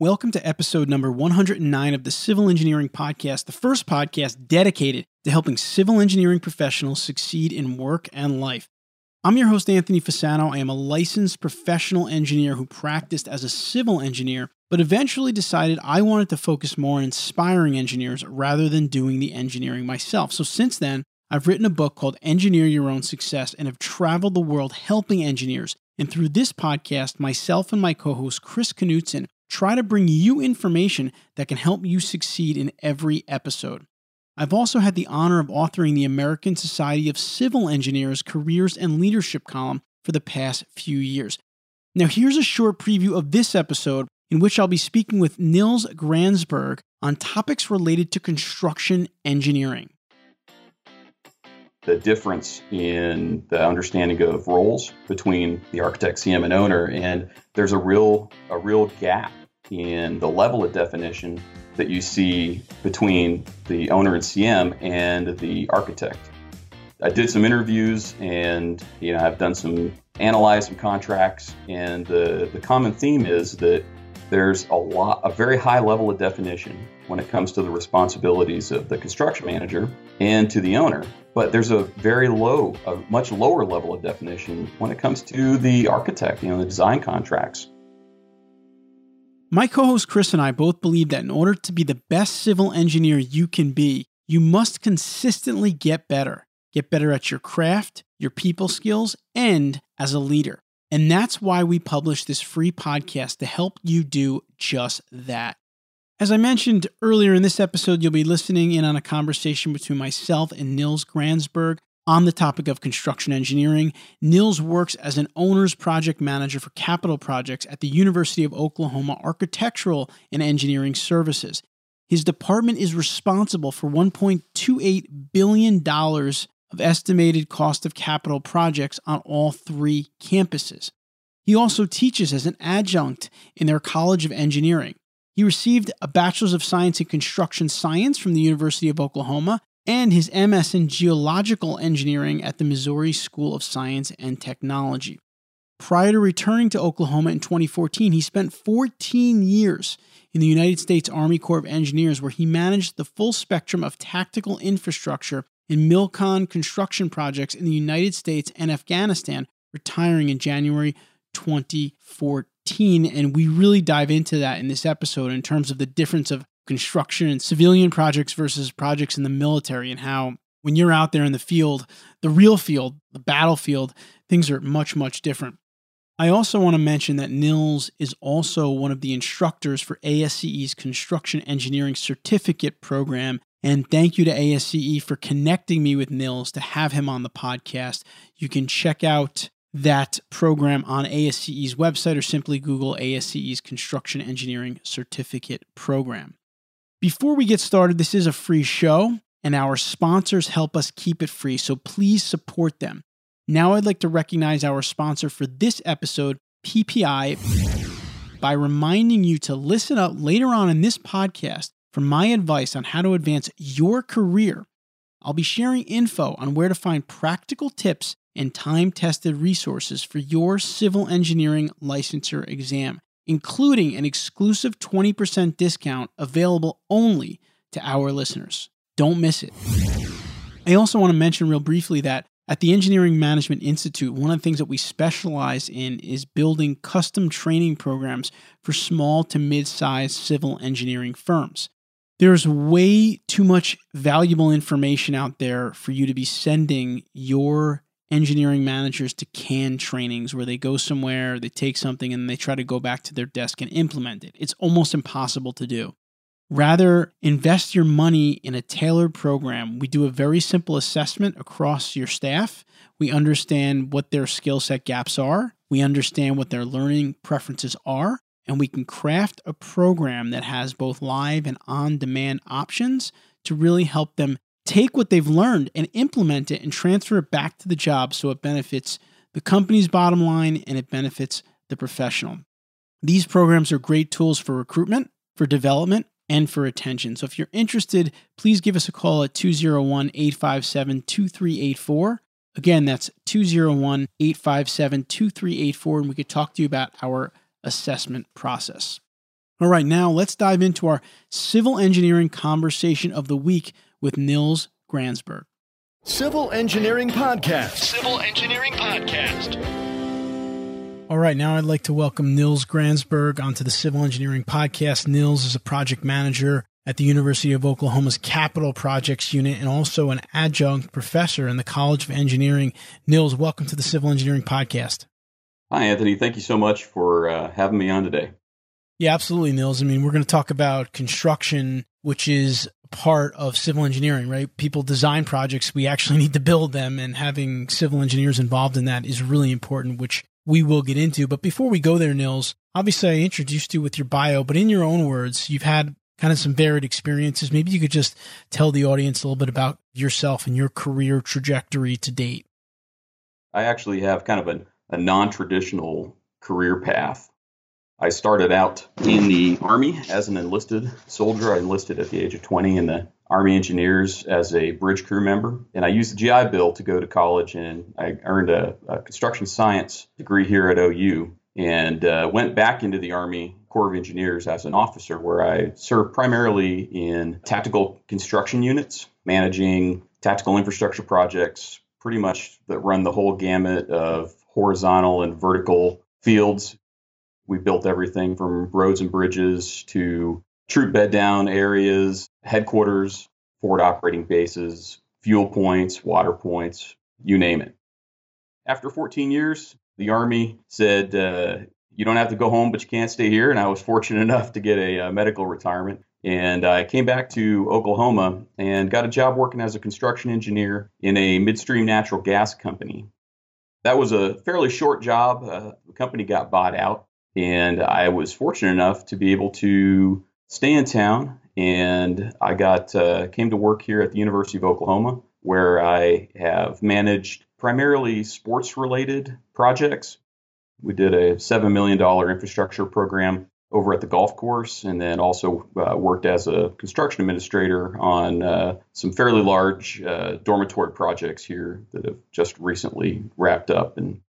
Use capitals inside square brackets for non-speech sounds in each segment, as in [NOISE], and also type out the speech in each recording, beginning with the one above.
Welcome to episode number 109 of the Civil Engineering Podcast, the first podcast dedicated to helping civil engineering professionals succeed in work and life. I'm your host, Anthony Fasano. I am a licensed professional engineer who practiced as a civil engineer, but eventually decided I wanted to focus more on inspiring engineers rather than doing the engineering myself. So since then, I've written a book called Engineer Your Own Success and have traveled the world helping engineers. And through this podcast, myself and my co host, Chris Knutson, try to bring you information that can help you succeed in every episode. I've also had the honor of authoring the American Society of Civil Engineers Careers and Leadership column for the past few years. Now, here's a short preview of this episode in which I'll be speaking with Nils Gransberg on topics related to construction engineering. The difference in the understanding of roles between the architect, CM, and owner, and there's a real a real gap in the level of definition that you see between the owner and CM and the architect. I did some interviews and you know I've done some analyze some contracts and the, the common theme is that there's a lot a very high level of definition when it comes to the responsibilities of the construction manager and to the owner but there's a very low a much lower level of definition when it comes to the architect you know the design contracts my co host Chris and I both believe that in order to be the best civil engineer you can be, you must consistently get better. Get better at your craft, your people skills, and as a leader. And that's why we publish this free podcast to help you do just that. As I mentioned earlier in this episode, you'll be listening in on a conversation between myself and Nils Gransberg on the topic of construction engineering, Nils works as an owner's project manager for capital projects at the University of Oklahoma Architectural and Engineering Services. His department is responsible for $1.28 billion of estimated cost of capital projects on all three campuses. He also teaches as an adjunct in their College of Engineering. He received a Bachelor's of Science in Construction Science from the University of Oklahoma and his MS in Geological Engineering at the Missouri School of Science and Technology. Prior to returning to Oklahoma in 2014, he spent 14 years in the United States Army Corps of Engineers, where he managed the full spectrum of tactical infrastructure in MILCON construction projects in the United States and Afghanistan, retiring in January 2014. And we really dive into that in this episode in terms of the difference of construction and civilian projects versus projects in the military and how when you're out there in the field, the real field, the battlefield, things are much, much different. I also want to mention that Nils is also one of the instructors for ASCE's Construction Engineering Certificate Program. And thank you to ASCE for connecting me with Nils to have him on the podcast. You can check out that program on ASCE's website or simply Google ASCE's Construction Engineering Certificate Program. Before we get started, this is a free show, and our sponsors help us keep it free, so please support them. Now, I'd like to recognize our sponsor for this episode, PPI, by reminding you to listen up later on in this podcast for my advice on how to advance your career. I'll be sharing info on where to find practical tips and time tested resources for your civil engineering licensure exam including an exclusive 20% discount available only to our listeners. Don't miss it. I also want to mention real briefly that at the Engineering Management Institute, one of the things that we specialize in is building custom training programs for small to mid sized civil engineering firms. There's way too much valuable information out there for you to be sending your engineering managers to can trainings where they go somewhere, they take something, and they try to go back to their desk and implement it. It's almost impossible to do. Rather, invest your money in a tailored program. We do a very simple assessment across your staff. We understand what their skill set gaps are, we understand what their learning preferences are, and we can craft a program that has both live and on demand options to really help them take what they've learned and implement it and transfer it back to the job so it benefits the company's bottom line and it benefits the professional. These programs are great tools for recruitment, for development, and for retention. So if you're interested, please give us a call at 201 857 2384. Again, that's 201 857 2384, and we could talk to you about our assessment process. All right, now let's dive into our civil engineering conversation of the week with Nils Gransberg. Civil Engineering Podcast. Civil Engineering Podcast. All right, now I'd like to welcome Nils Gransberg onto the Civil Engineering Podcast. Nils is a project manager at the University of Oklahoma's Capital Projects Unit and also an adjunct professor in the College of Engineering. Nils, welcome to the Civil Engineering Podcast. Hi, Anthony. Thank you so much for uh, having me on today. Yeah, absolutely, Nils. I mean, we're going to talk about construction, which is part of civil engineering, right? People design projects, we actually need to build them, and having civil engineers involved in that is really important, which we will get into. But before we go there, Nils, obviously I introduced you with your bio, but in your own words, you've had kind of some varied experiences. Maybe you could just tell the audience a little bit about yourself and your career trajectory to date. I actually have kind of a, a non traditional career path. I started out in the Army as an enlisted soldier. I enlisted at the age of 20 in the Army Engineers as a bridge crew member. And I used the GI Bill to go to college and I earned a, a construction science degree here at OU and uh, went back into the Army Corps of Engineers as an officer, where I served primarily in tactical construction units, managing tactical infrastructure projects, pretty much that run the whole gamut of horizontal and vertical fields we built everything from roads and bridges to troop bed down areas, headquarters, forward operating bases, fuel points, water points, you name it. After 14 years, the Army said, uh, You don't have to go home, but you can't stay here. And I was fortunate [LAUGHS] enough to get a, a medical retirement. And I came back to Oklahoma and got a job working as a construction engineer in a midstream natural gas company. That was a fairly short job. Uh, the company got bought out and I was fortunate enough to be able to stay in town. And I got uh, came to work here at the University of Oklahoma, where I have managed primarily sports related projects. We did a seven million dollar infrastructure program over at the golf course, and then also uh, worked as a construction administrator on uh, some fairly large uh, dormitory projects here that have just recently wrapped up and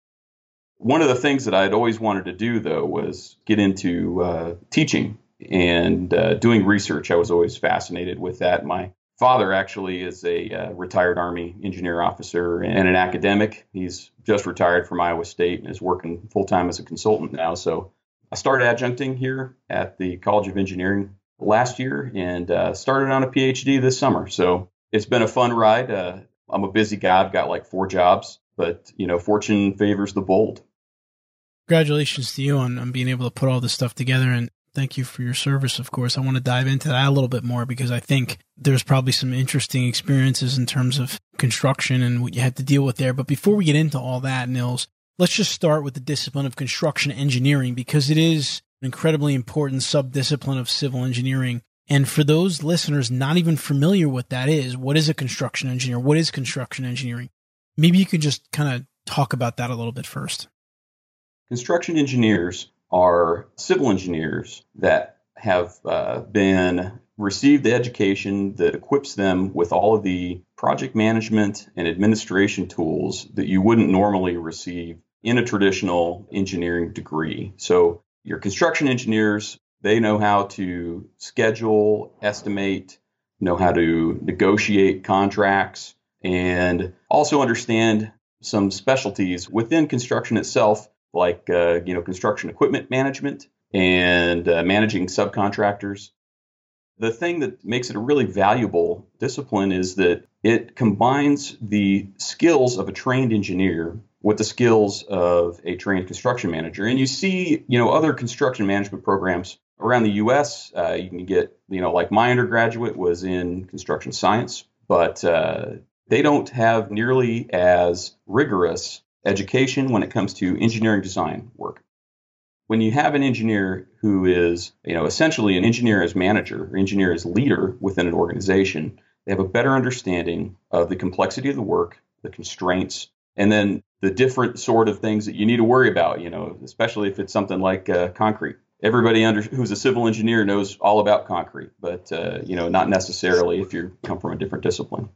one of the things that I had always wanted to do, though, was get into uh, teaching and uh, doing research. I was always fascinated with that. My father actually is a uh, retired Army engineer officer and an academic. He's just retired from Iowa State and is working full time as a consultant now. So I started adjuncting here at the College of Engineering last year and uh, started on a PhD this summer. So it's been a fun ride. Uh, I'm a busy guy. I've got like four jobs, but you know, fortune favors the bold congratulations to you on, on being able to put all this stuff together and thank you for your service of course. I want to dive into that a little bit more because i think there's probably some interesting experiences in terms of construction and what you had to deal with there. But before we get into all that nils let's just start with the discipline of construction engineering because it is an incredibly important subdiscipline of civil engineering. And for those listeners not even familiar what that is what is a construction engineer? What is construction engineering? Maybe you can just kind of talk about that a little bit first Construction engineers are civil engineers that have uh, been received the education that equips them with all of the project management and administration tools that you wouldn't normally receive in a traditional engineering degree. So, your construction engineers, they know how to schedule, estimate, know how to negotiate contracts, and also understand some specialties within construction itself like uh, you know construction equipment management and uh, managing subcontractors. The thing that makes it a really valuable discipline is that it combines the skills of a trained engineer with the skills of a trained construction manager. And you see, you know, other construction management programs around the U.S. Uh, you can get, you know, like my undergraduate was in construction science, but uh, they don't have nearly as rigorous education when it comes to engineering design work. When you have an engineer who is, you know, essentially an engineer as manager or engineer as leader within an organization, they have a better understanding of the complexity of the work, the constraints, and then the different sort of things that you need to worry about, you know, especially if it's something like uh, concrete. Everybody under, who's a civil engineer knows all about concrete, but uh, you know, not necessarily if you come from a different discipline.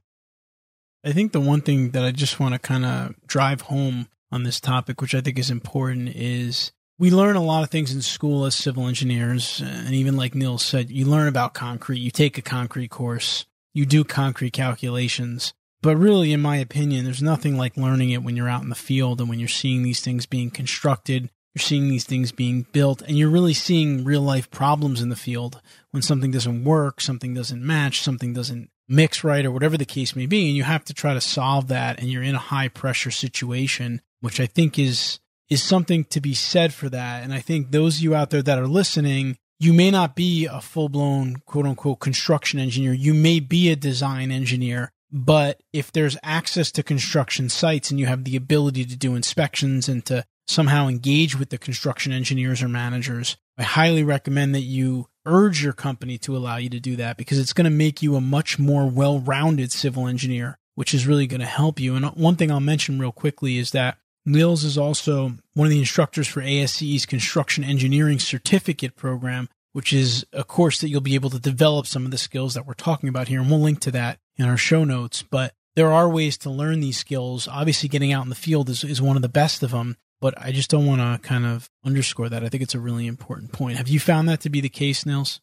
I think the one thing that I just want to kind of drive home on this topic, which I think is important, is we learn a lot of things in school as civil engineers. And even like Neil said, you learn about concrete, you take a concrete course, you do concrete calculations. But really, in my opinion, there's nothing like learning it when you're out in the field and when you're seeing these things being constructed, you're seeing these things being built, and you're really seeing real life problems in the field when something doesn't work, something doesn't match, something doesn't mix right, or whatever the case may be. And you have to try to solve that, and you're in a high pressure situation, which I think is is something to be said for that. And I think those of you out there that are listening, you may not be a full blown quote unquote construction engineer. You may be a design engineer, but if there's access to construction sites and you have the ability to do inspections and to somehow engage with the construction engineers or managers, I highly recommend that you urge your company to allow you to do that because it's going to make you a much more well rounded civil engineer, which is really going to help you. And one thing I'll mention real quickly is that Nils is also one of the instructors for ASCE's Construction Engineering Certificate Program, which is a course that you'll be able to develop some of the skills that we're talking about here. And we'll link to that in our show notes. But there are ways to learn these skills. Obviously, getting out in the field is, is one of the best of them. But I just don't want to kind of underscore that. I think it's a really important point. Have you found that to be the case, Nils?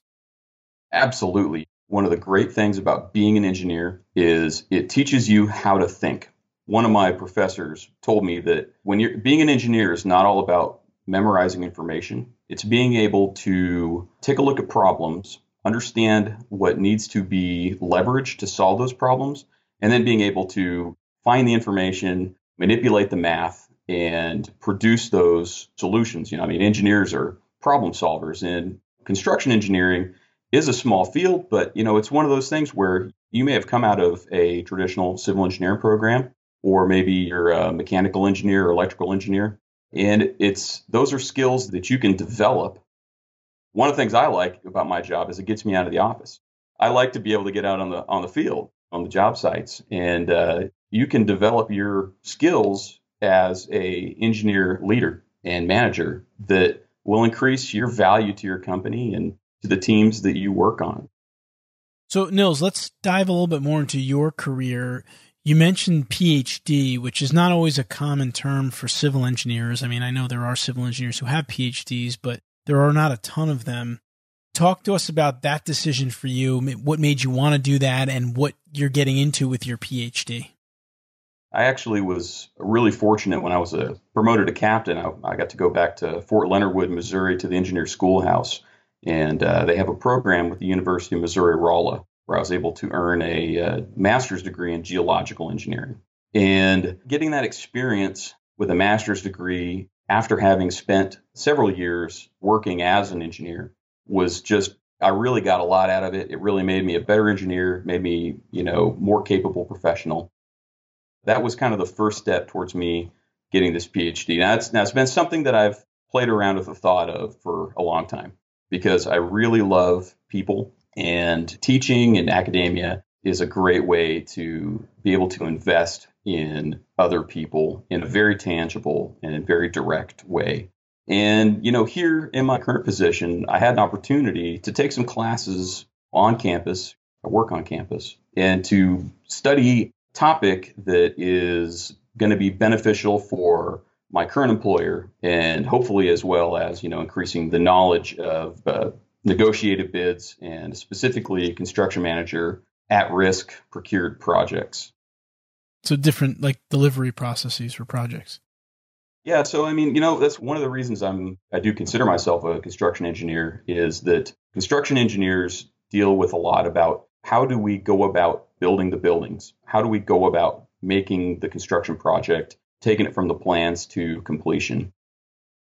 Absolutely. One of the great things about being an engineer is it teaches you how to think one of my professors told me that when you're being an engineer is not all about memorizing information. It's being able to take a look at problems, understand what needs to be leveraged to solve those problems, and then being able to find the information, manipulate the math, and produce those solutions. You know, I mean, engineers are problem solvers, and construction engineering is a small field, but you know, it's one of those things where you may have come out of a traditional civil engineering program or maybe you're a mechanical engineer or electrical engineer. And it's those are skills that you can develop. One of the things I like about my job is it gets me out of the office. I like to be able to get out on the on the field, on the job sites, and uh, you can develop your skills as a engineer leader and manager that will increase your value to your company and to the teams that you work on. So, Nils, let's dive a little bit more into your career. You mentioned PhD, which is not always a common term for civil engineers. I mean, I know there are civil engineers who have PhDs, but there are not a ton of them. Talk to us about that decision for you. What made you want to do that and what you're getting into with your PhD? I actually was really fortunate when I was a, promoted to captain. I, I, got to go back to Fort Leonard Wood, Missouri, to the engineer schoolhouse, and uh, they have a program with the University of Missouri Rolla where I was able to earn a uh, master's degree in geological engineering. And getting that experience with a master's degree after having spent several years working as an engineer was just I really got a lot out of it. It really made me a better engineer, made me, you know, more capable professional. That was kind of the first step towards me getting this PhD. Now it's now it's been something that I've played around with the thought of for a long time because I really love people and teaching and academia is a great way to be able to invest in other people in a very tangible and very direct way. And, you know, here in my current position, I had an opportunity to take some classes on campus, I work on campus, and to study topic that is going to be beneficial for my current employer and hopefully as well as, you know, increasing the knowledge of uh, negotiated bids, and specifically construction manager at risk procured projects. So different like delivery processes for projects. Yeah, so I mean, you know, that's one of the reasons I'm I do consider myself a construction engineer is that construction engineers deal with a lot about how do we go about building the buildings? How do we go about making the construction project, taking it from the plans to completion?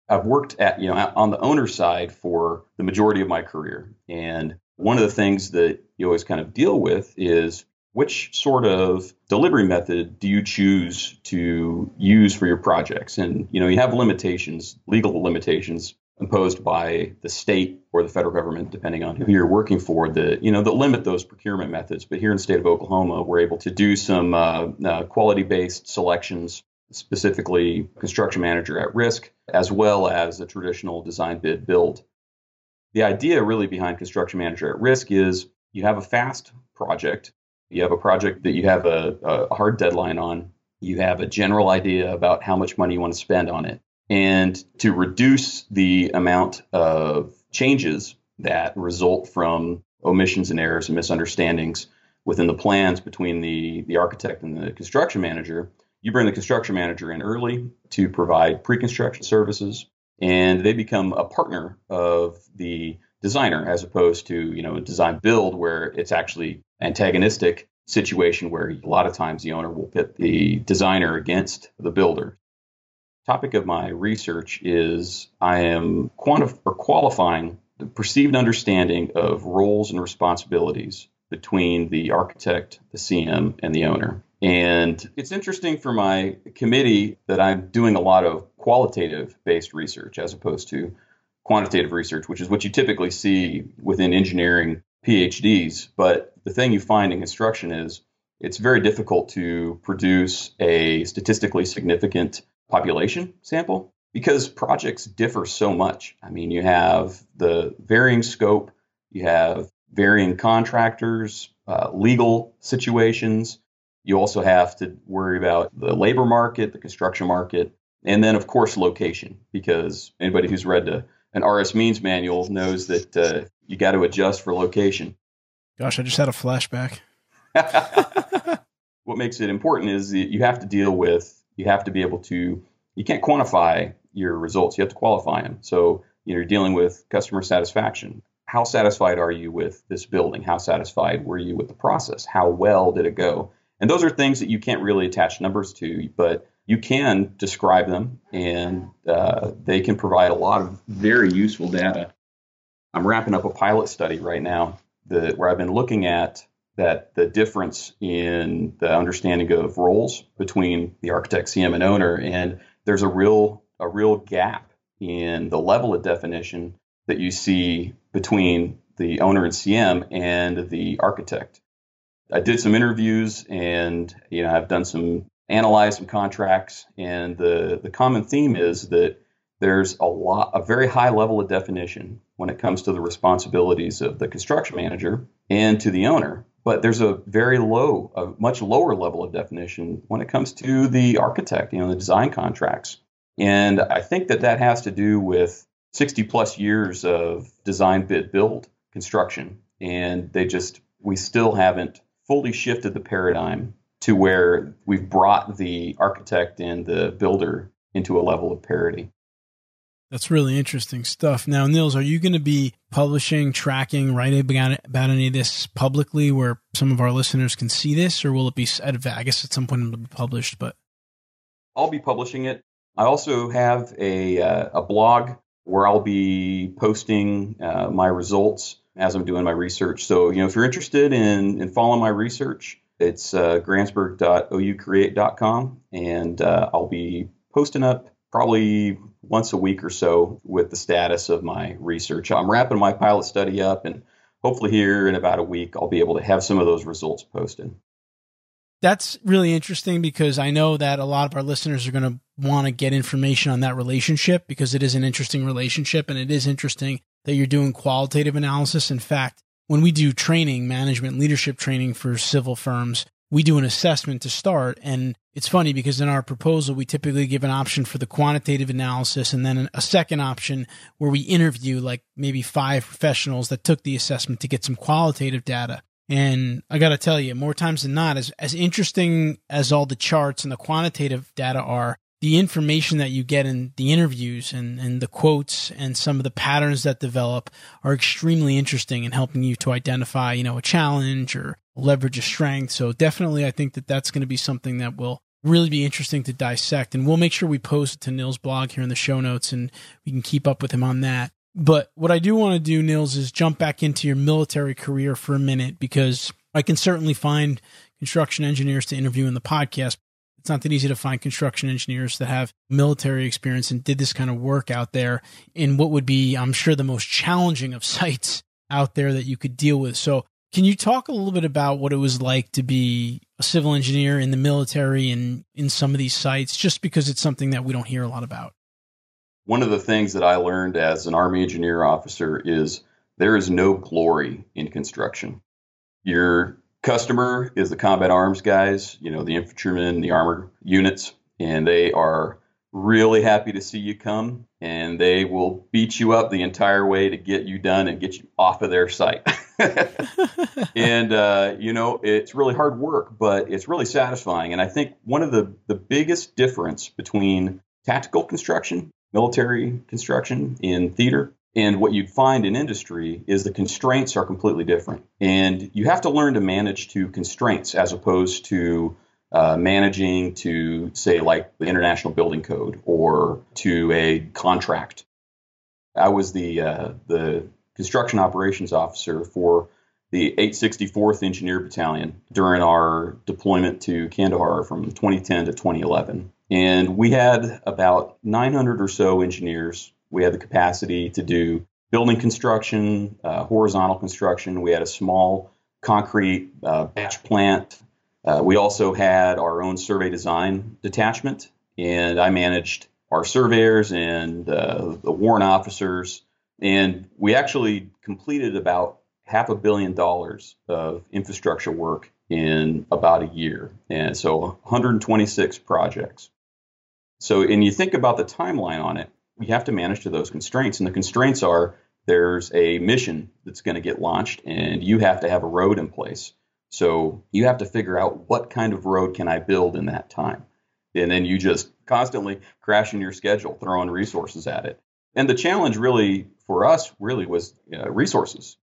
I've worked at, you know, on the owner side for the majority of my career. And one of the things that you always kind of deal with is which sort of delivery method do you choose to use for your projects? And, you know, you have limitations, legal limitations imposed by the state or the federal government, depending on who you're working for, that you know that limit those procurement methods. But here in the state of Oklahoma, we're able to do some uh, uh, quality-based selections specifically construction manager at risk, as well as a traditional design bid build. The idea really behind construction manager at risk is you have a fast project, you have a project that you have a, a hard deadline on, you have a general idea about how much money you want to spend on it. And to reduce the amount of changes that result from omissions and errors and misunderstandings within the plans between the, the architect and the construction manager, you bring the construction manager in early to provide pre construction services, and they become a partner of the designer as opposed to you know a design build where it's actually antagonistic situation where a lot of times the owner will pit the designer against the builder. Topic of my research is I am quantif- or qualifying the perceived understanding of roles and responsibilities between the architect, the CM, and the owner. And it's interesting for my committee that I'm doing a lot of qualitative based research as opposed to quantitative research, which is what you typically see within engineering PhDs. But the thing you find in construction is it's very difficult to produce a statistically significant population sample because projects differ so much. I mean, you have the varying scope, you have varying contractors, uh, legal situations. You also have to worry about the labor market, the construction market, and then, of course, location, because anybody who's read the an RS Means manual knows that uh, you got to adjust for location. Gosh, I just had a flashback. [LAUGHS] [LAUGHS] what makes it important is that you have to deal with, you have to be able to, you can't quantify your results, you have to qualify them. So you know, you're dealing with customer satisfaction. How satisfied are you with this building? How satisfied were you with the process? How well did it go? And those are things that you can't really attach numbers to, but you can describe them and uh, they can provide a lot of very useful data. I'm wrapping up a pilot study right now that, where I've been looking at that the difference in the understanding of roles between the architect, CM, and owner, and there's a real a real gap in the level of definition that you see between the owner and CM and the architect. I did some interviews and you know I've done some analyze some contracts, and the the common theme is that there's a lot a very high level of definition when it comes to the responsibilities of the construction manager and to the owner but there's a very low a much lower level of definition when it comes to the architect you know the design contracts and i think that that has to do with 60 plus years of design bid build construction and they just we still haven't fully shifted the paradigm to where we've brought the architect and the builder into a level of parity. That's really interesting stuff. Now, Nils, are you going to be publishing, tracking, writing about, about any of this publicly where some of our listeners can see this, or will it be, I guess at some point it'll be published, but. I'll be publishing it. I also have a, uh, a blog where I'll be posting uh, my results as I'm doing my research. So, you know, if you're interested in, in following my research, it's uh, gransberg.oucreate.com, and uh, I'll be posting up probably once a week or so with the status of my research. I'm wrapping my pilot study up, and hopefully, here in about a week, I'll be able to have some of those results posted. That's really interesting because I know that a lot of our listeners are going to want to get information on that relationship because it is an interesting relationship and it is interesting that you're doing qualitative analysis. In fact, when we do training, management, leadership training for civil firms, we do an assessment to start. And it's funny because in our proposal, we typically give an option for the quantitative analysis and then a second option where we interview like maybe five professionals that took the assessment to get some qualitative data. And I got to tell you, more times than not, as, as interesting as all the charts and the quantitative data are, the information that you get in the interviews and, and the quotes and some of the patterns that develop are extremely interesting in helping you to identify, you know, a challenge or leverage a strength. So definitely, I think that that's going to be something that will really be interesting to dissect. And we'll make sure we post it to Nils' blog here in the show notes and we can keep up with him on that. But what I do want to do, Nils, is jump back into your military career for a minute because I can certainly find construction engineers to interview in the podcast it's not that easy to find construction engineers that have military experience and did this kind of work out there in what would be, I'm sure, the most challenging of [LAUGHS] sites out there that you could deal with. So, can you talk a little bit about what it was like to be a civil engineer in the military and in some of these sites, just because it's something that we don't hear a lot about? One of the things that I learned as an Army engineer officer is there is no glory in construction. You're customer is the combat arms guys, you know, the infantrymen, the armor units, and they are really happy to see you come, and they will beat you up the entire way to get you done and get you off of their site. [LAUGHS] [LAUGHS] and uh, you know, it's really hard work, but it's really satisfying. And I think one of the the biggest difference between tactical construction, military construction in theater, and what you'd find in industry is the constraints are completely different. And you have to learn to manage to constraints as opposed to uh, managing to, say, like the International Building Code or to a contract. I was the uh, the construction operations officer for the 864th Engineer Battalion during our deployment to Kandahar from 2010 to 2011. And we had about 900 or so engineers. We had the capacity to do building construction, uh, horizontal construction. We had a small concrete uh, batch plant uh, we also had our own survey design detachment, and I managed our surveyors and uh, the warrant officers. And we actually completed about half a billion dollars of infrastructure work in about a year. And so 126 projects. So, and you think about the timeline on it, we have to manage to those constraints. And the constraints are there's a mission that's going to get launched, and you have to have a road in place. So you have to figure out what kind of road can I build in that time. And then you just constantly crashing your schedule, throwing resources at it. And the challenge really for us really was uh, resources.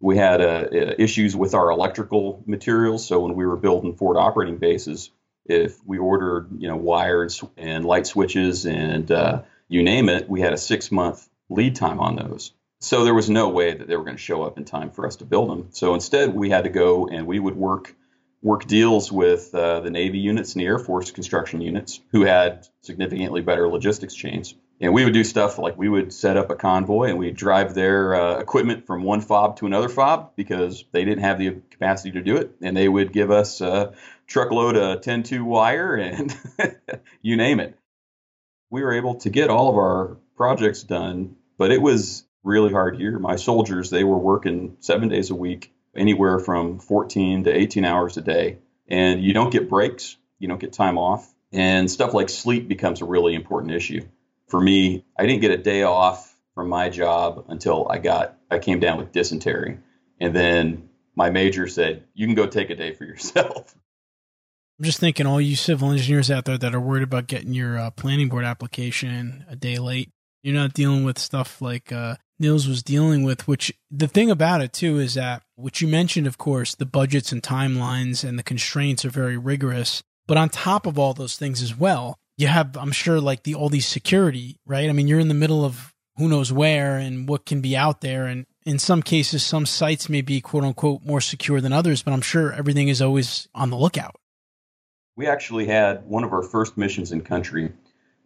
We had uh, issues with our electrical materials. So when we were building forward operating bases, if we ordered you know wires and light switches and uh, you name it, we had a six month lead time on those. So there was no way that they were going to show up in time for us to build them. So instead, we had to go and we would work work deals with uh, the Navy units and the Air Force construction units who had significantly better logistics chains. And we would do stuff like we would set up a convoy and we'd drive their uh, equipment from one fob to another fob because they didn't have the capacity to do it. And they would give us a truckload of 10 2 wire and [LAUGHS] you name it. We were able to get all of our projects done, but it was really hard year. My soldiers, they were working seven days a week, anywhere from 14 to 18 hours a day. And you don't get breaks, you don't get time off. And stuff like sleep becomes a really important issue. For me, I didn't get a day off from my job until I got I came down with dysentery. And then my major said, "You can go take a day for yourself." [LAUGHS] I'm just thinking, all you civil engineers out there that are worried about getting your uh, planning board application a day late, you're not dealing with stuff like uh, Nils was dealing with, which the thing about it too is that, which you mentioned, of course, the budgets and timelines and the constraints are very rigorous. But on top of all those things as well, you have, I'm sure, like the all these security, right? I mean, you're in the middle of who knows where and what can be out there. And in some cases, some sites may be quote unquote more secure than others, but I'm sure everything is always on the lookout. We actually had one of our first missions in country.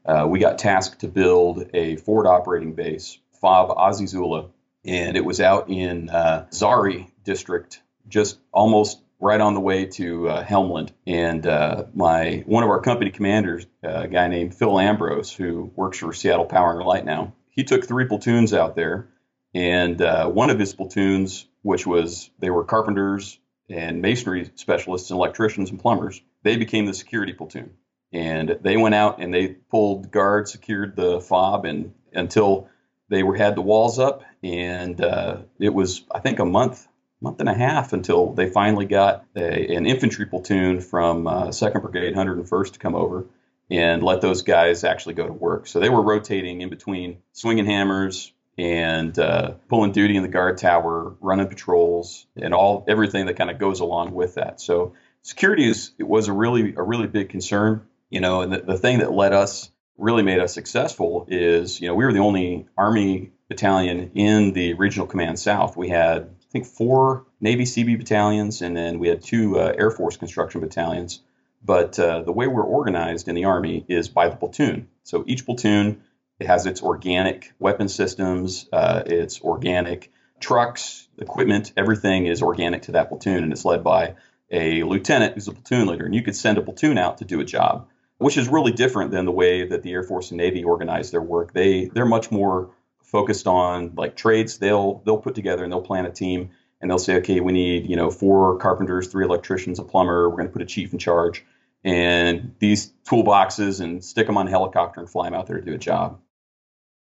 Uh, we got tasked to build a forward operating base Fob Azizula, and it was out in uh, Zhari district, just almost right on the way to uh, Helmand. And uh, my one of our company commanders, uh, a guy named Phil Ambrose, who works for Seattle Power and Light now, he took three platoons out there, and uh, one of his platoons, which was they were carpenters and masonry specialists and electricians and plumbers, they became the security platoon. And they went out and they pulled guard, secured the fob, and until they were had the walls up, and uh, it was I think a month month and a half until they finally got a, an infantry platoon from uh, Second Brigade, 101st, to come over and let those guys actually go to work. So they were rotating in between swinging hammers and uh, pulling duty in the guard tower, running patrols, and all everything that kind of goes along with that. So security is was a really a really big concern, you know, and the, the thing that led us really made us successful is, you know, we were the only Army battalion in the Regional Command South. We had, I think, four Navy CB battalions, and then we had two uh, Air Force construction battalions. But uh, the way we're organized in the Army is by the platoon. So each platoon it has its organic weapon systems, uh, its organic trucks, equipment, everything is organic to that platoon, and it's led by a lieutenant who's a platoon leader. And you could send a platoon out to do a job which is really different than the way that the Air Force and Navy organize their work. They they're much more focused on like trades. They'll they'll put together and they'll plan a team and they'll say, okay, we need you know four carpenters, three electricians, a plumber. We're going to put a chief in charge, and these toolboxes and stick them on a helicopter and fly them out there to do a job.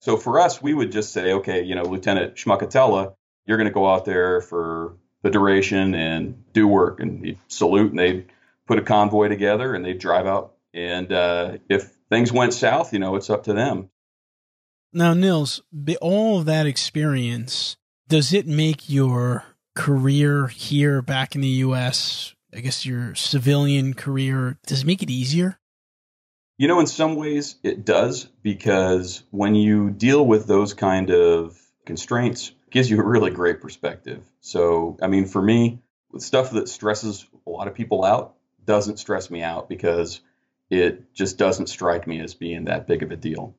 So for us, we would just say, okay, you know, Lieutenant Schmuckatella, you're going to go out there for the duration and do work. And he'd salute and they'd put a convoy together and they'd drive out. And uh, if things went south, you know, it's up to them. Now, Nils, all of that experience, does it make your career here back in the U.S., I guess your civilian career, does it make it easier? You know, in some ways it does because when you deal with those kind of constraints, it gives you a really great perspective. So, I mean, for me, stuff that stresses a lot of people out doesn't stress me out because it just doesn't strike me as being that big of a deal.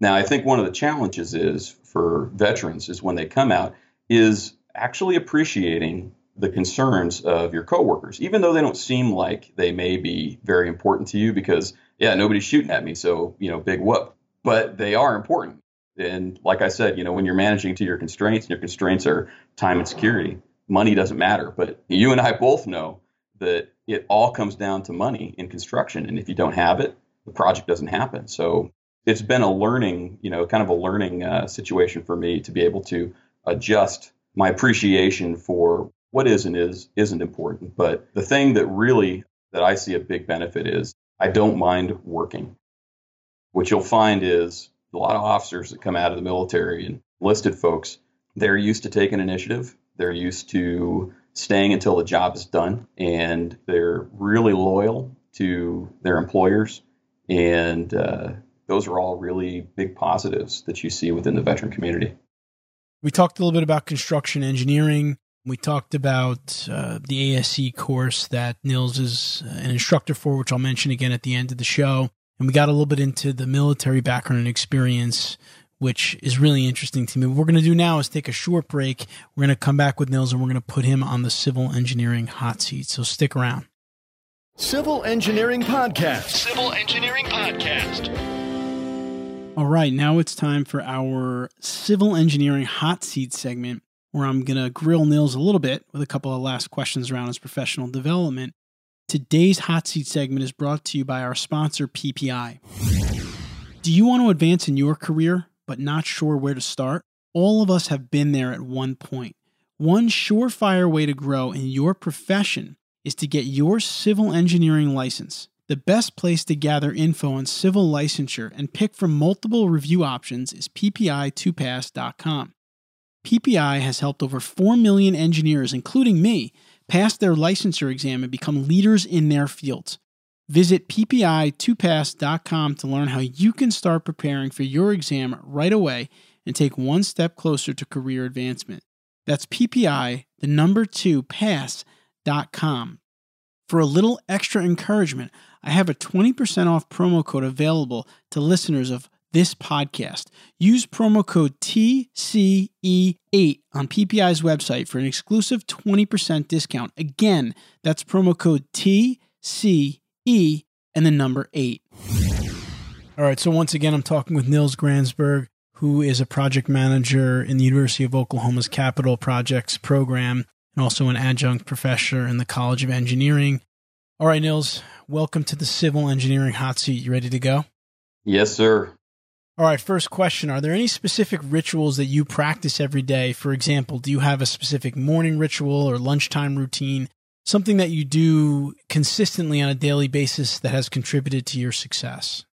Now, I think one of the challenges is for veterans is when they come out is actually appreciating the concerns of your coworkers, even though they don't seem like they may be very important to you because, yeah, nobody's shooting at me. So, you know, big whoop. But they are important. And like I said, you know, when you're managing to your constraints, and your constraints are time and security, money doesn't matter. But you and I both know that it all comes down to money in construction. And if you don't have it, the project doesn't happen. So it's been a learning, you know, kind of a learning uh, situation for me to be able to adjust my appreciation for what is and is isn't important. But the thing that really that I see a big benefit is I don't mind working. What you'll find is a lot of officers that come out of the military and enlisted folks, they're used to taking initiative. They're used to staying until the job is done, and they're really loyal to their employers. And uh, those are all really big positives that you see within the veteran community. We talked a little bit about construction engineering. We talked about uh, the ASCE course that Nils is uh, an instructor for, which I'll mention again at the end of the show. And we got a little bit into the military background and experience, which is really interesting to me. What we're going to do now is take a short break. We're going to come back with Nils and we're going to put him on the civil engineering hot seat. So stick around. Civil Engineering Podcast. Civil Engineering Podcast. All right, now it's time for our civil engineering hot seat segment where I'm going to grill Nils a little bit with a couple of last questions around his professional development. Today's hot seat segment is brought to you by our sponsor, PPI. Do you want to advance in your career but not sure where to start? All of us have been there at one point. One surefire way to grow in your profession is to get your civil engineering license. The best place to gather info on civil licensure and pick from multiple review options is ppi2pass.com. PPI has helped over 4 million engineers, including me, pass their licensure exam and become leaders in their fields. Visit ppi2pass.com to learn how you can start preparing for your exam right away and take one step closer to career advancement. That's PPI, the number 2 pass.com. For a little extra encouragement, I have a 20% off promo code available to listeners of this podcast. Use promo code TCE8 on PPI's website for an exclusive 20% discount. Again, that's promo code TCE and the number 8. All right, so once again, I'm talking with Nils Gransberg, who is a project manager in the University of Oklahoma's Capital Projects program and also an adjunct professor in the College of Engineering. All right, Nils, welcome to the Civil Engineering Hot Seat. You ready to go? Yes, sir. All right, first question Are there any specific rituals that you practice every day? For example, do you have a specific morning ritual or lunchtime routine? Something that you do consistently on a daily basis that has contributed to your success?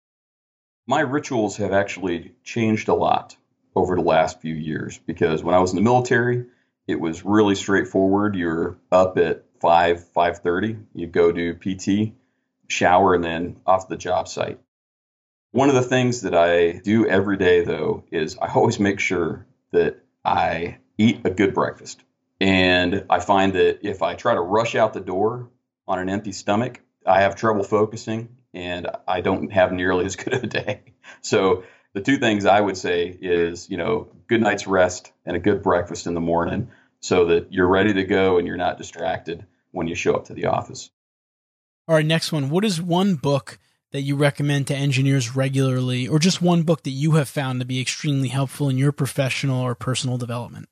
My rituals have actually changed a lot over the last few years because when I was in the military, it was really straightforward. You're up at five five thirty. You go do PT, shower, and then off the job site. One of the things that I do every day, though, is I always make sure that I eat a good breakfast. And I find that if I try to rush out the door on an empty stomach, I have trouble focusing and I don't have nearly [LAUGHS] as good of a day. So the two things I would say is, you know, good night's rest and a good breakfast in the morning so that you're ready to go and you're not distracted when you show up to the office. All right, next one. What is one book that you recommend to engineers regularly, or just one book that you have found to be extremely helpful in your professional or personal development?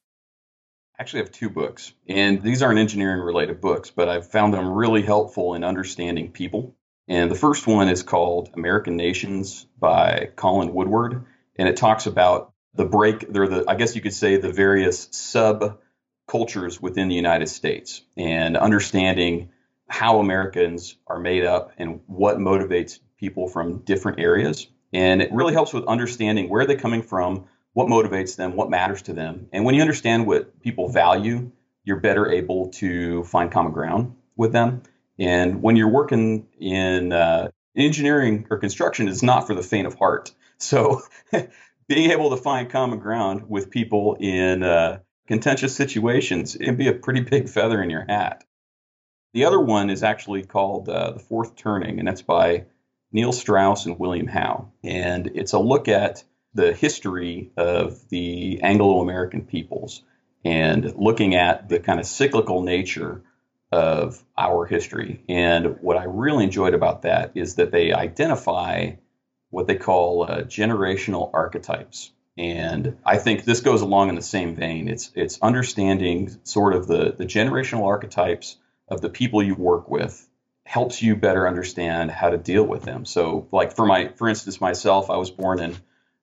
Actually, I actually have two books, and these aren't engineering related books, but I've found them really helpful in understanding people. And the first one is called American Nations by Colin Woodward. And it talks about the break, there the, I guess you could say, the various sub cultures within the United States and understanding how Americans are made up and what motivates people from different areas. And it really helps with understanding where they're coming from, what motivates them, what matters to them. And when you understand what people value, you're better able to find common ground with them. And when you're working in uh, engineering or construction, it's not for the faint of heart. So [LAUGHS] being able to find common ground with people in uh, contentious situations it can be a pretty big [LAUGHS] feather in your hat. The other one is actually called uh, The Fourth Turning, and that's by Neil Strauss and William Howe. And it's a look at the history of the Anglo American peoples and looking at the kind of cyclical nature of our history. And what I really enjoyed about that is that they identify what they call uh, generational archetypes. And I think this goes along in the same vein. It's it's understanding sort of the, the generational archetypes of the people you work with helps you better understand how to deal with them. So like for my for instance myself, I was born in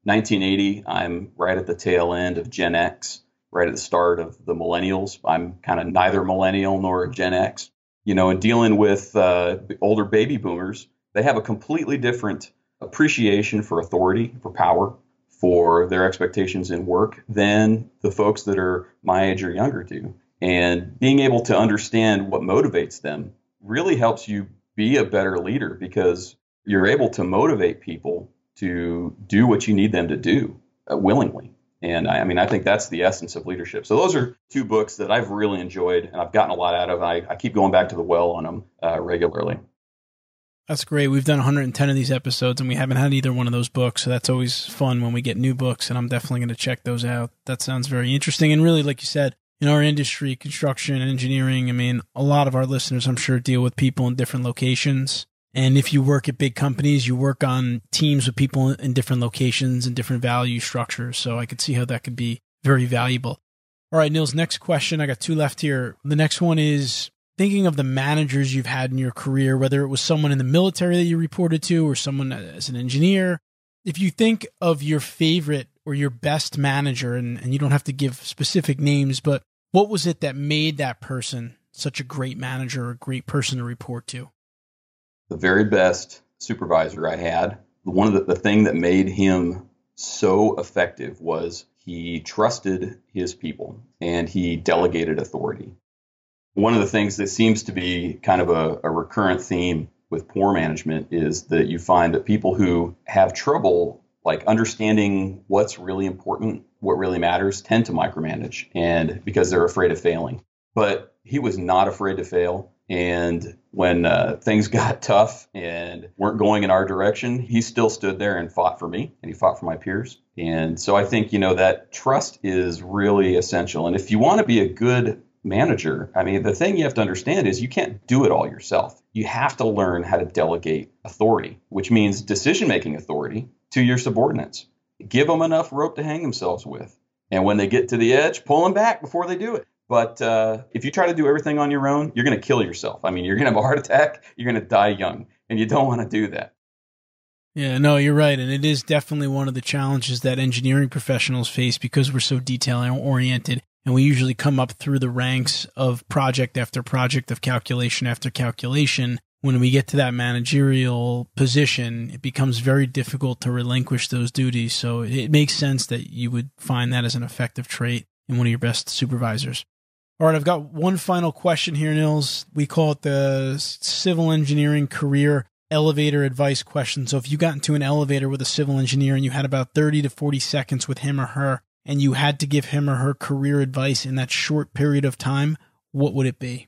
1980. I'm right at the tail end of Gen X right at the start of the millennials. I'm kind of neither millennial nor Gen X. You know, and dealing with uh, older baby boomers, they have a completely different appreciation for authority, for power, for their expectations in work than the folks that are my age or younger do. And being able to understand what motivates them really helps you be a better leader because you're able to motivate people to do what you need them to do uh, willingly. And I, mean, I think that's the essence of leadership. So those are two books that I've really enjoyed and I've gotten a lot out of. I, I keep going back to the well on them uh, regularly. That's great. We've done 110 of these episodes and we haven't had either one of those books. So that's always fun when we get new books. And I'm definitely going to check those out. That sounds very interesting. And really, like you said, in our industry, construction, engineering, I mean, a lot of our listeners, I'm sure, deal with people in different locations. And if you work at big companies, you work on teams with people in different locations and different value structures. So I could see how that could be very valuable. All right, Nils, next question. I got two left here. The next one is thinking of the managers you've had in your career, whether it was someone in the military that you reported to or someone as an engineer. If you think of your favorite or your best manager, and, and you don't have to give specific names, but what was it that made that person such a great manager or a great person to report to? the very best supervisor I had. One of the, the thing that made him so effective was he trusted his people and he delegated authority. One of the things that seems to be kind of a, a recurrent theme with poor management is that you find that people who have trouble like understanding what's really important, what really matters, tend to micromanage and because they're afraid of failing. But he was not afraid to fail. And when uh, things [LAUGHS] got tough and weren't going in our direction, he still stood there and fought for me and he fought for my peers. And so I think, you know, that trust is really essential. And if you want to be a good manager, I mean, the thing you have to understand is you can't do it all yourself. You have to learn how to delegate authority, which means decision making authority to your subordinates. Give them enough rope to hang themselves with. And when they get to the edge, pull them back before they do it. But uh, if you try to do everything on your own, you're going to kill yourself. I mean, you're going to have a heart attack, you're going to die young, and you don't want to do that. Yeah, no, you're right. And it is definitely one of the challenges that engineering professionals face because we're so detail oriented. And we usually come up through the ranks of project after project, of calculation after calculation. When we get to that managerial position, it becomes very difficult to relinquish those duties. So it makes sense that you would find that as an effective trait in one of your best supervisors. All right, I've got one final question here, Nils. We call it the civil engineering career elevator advice question. So if you got into an elevator with a civil engineer and you had about 30 to 40 seconds with him or her and you had to give him or her career advice in that short period of time, what would it be?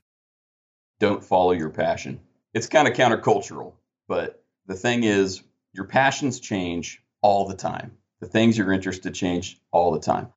Don't follow your passion. It's kind of countercultural, but the thing is, your passions change all the time. The things you're interested change all the time.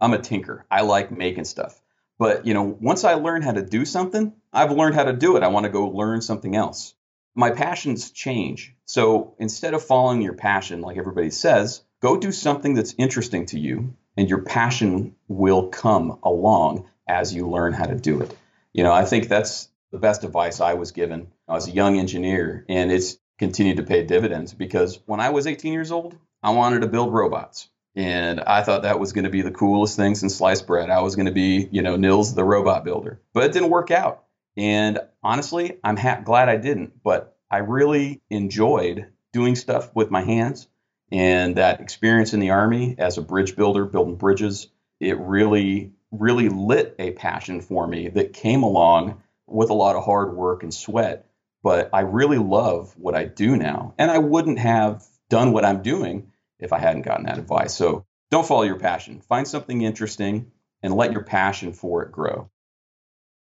I'm a tinker. I like making stuff. But, you know, once I learn how to do something, I've learned how to do it. I want to go learn something else. My passions change. So instead of following your passion, like everybody says, go do something that's interesting to you, and your passion will come along as you learn how to do it. You know, I think that's the best advice I was given as a young engineer, and it's continued to pay dividends because when I was 18 years old, I wanted to build robots. And I thought that was going to be the coolest thing since sliced bread. I was going to be, you know, Nils the robot builder. But it didn't work out. And honestly, I'm ha- glad I didn't. But I really enjoyed doing stuff with my hands. And that experience in the Army as a bridge builder, building bridges, it really, really lit a passion for me that came along with a lot of hard work and sweat. But I really love what I do now. And I wouldn't have done what I'm doing if I hadn't gotten that advice. So don't follow your passion. Find something interesting and let your passion for it grow.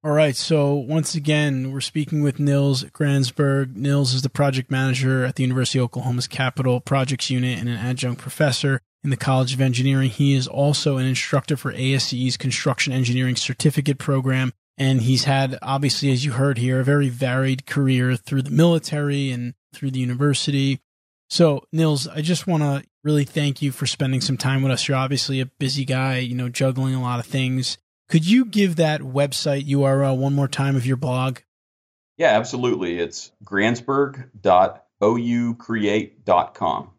All right. So once again, we're speaking with Nils Gransberg. Nils is the project manager at the University of Oklahoma's Capital Projects Unit and an adjunct professor in the College of Engineering. He is also an instructor for ASCE's Construction Engineering Certificate Program. And he's had, obviously, as you heard here, a very varied career through the military and through the university. So, Nils, I just want to really thank you for spending some time with us. You're obviously a busy guy, you know, juggling a lot of things. Could you give that website URL one more time of your blog? Yeah, absolutely. It's gransberg.oucreate.com.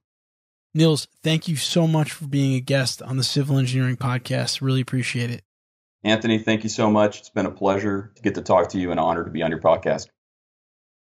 Nils, thank you so much for being a guest on the Civil Engineering Podcast. Really appreciate it. Anthony, thank you so much. It's been a pleasure to get to talk to you and an honor to be on your podcast.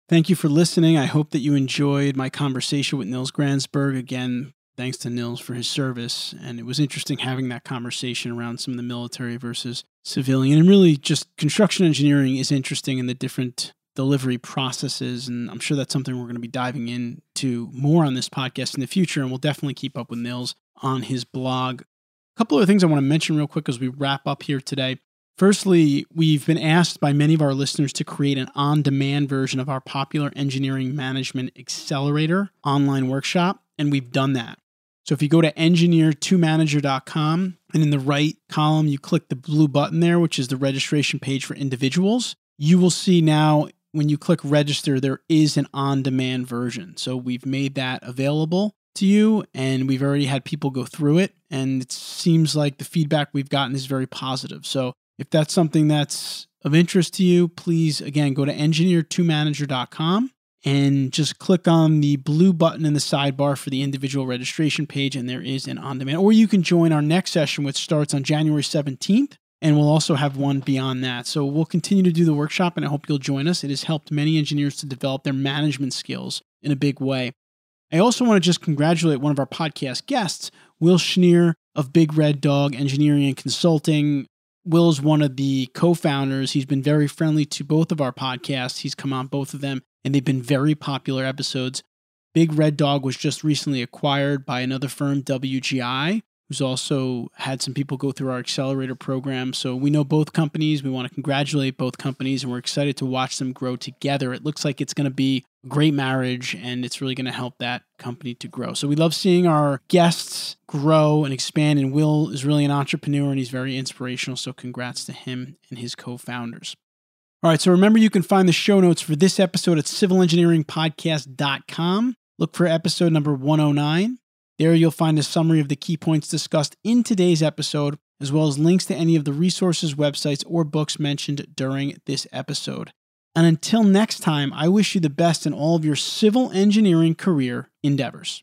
Thank you for listening. I hope that you enjoyed my conversation with Nils Gransberg. Again, thanks to Nils for his service. And it was interesting having that conversation around some of the military versus civilian. And really, just construction engineering is interesting in the different delivery processes. And I'm sure that's something we're going to be diving into more on this podcast in the future. And we'll definitely keep up with Nils on his blog. A couple of things I want to mention real quick as we wrap up here today. Firstly, we've been asked by many of our listeners to create an on demand version of our popular engineering management accelerator online workshop, and we've done that. So if you go to engineer2manager.com and in the right column, you click the blue button there, which is the registration page for individuals, you will see now when you click register, there is an on demand version. So we've made that available to you and we've already had people go through it. And it seems like the feedback we've gotten is very positive. So if that's something that's of interest to you, please again go to engineer2manager.com and just click on the blue button in the sidebar for the individual registration page, and there is an on demand. Or you can join our next session, which starts on January 17th, and we'll also have one beyond that. So we'll continue to do the workshop, and I hope you'll join us. It has helped many engineers to develop their management skills in a big way. I also want to just congratulate one of our podcast guests, Will Schneer of Big Red Dog Engineering and Consulting. Will is one of the co founders. He's been very friendly to both of our podcasts. He's come on both of them and they've been very popular episodes. Big Red Dog was just recently acquired by another firm, WGI, who's also had some people go through our accelerator program. So we know both companies. We want to congratulate both companies, and we're excited to watch them grow together. It looks like it's going to be a great marriage, and it's really going to help that company to grow. So we love seeing our guests grow and expand. And Will is really an entrepreneur, and he's very inspirational. So congrats to him and his co founders. All right, so remember you can find the show notes for this episode at civilengineeringpodcast.com. Look for episode number 109. There you'll find a summary of the key points discussed in today's episode, as well as links to any of the resources, websites, or books mentioned during this episode. And until next time, I wish you the best in all of your civil engineering career endeavors.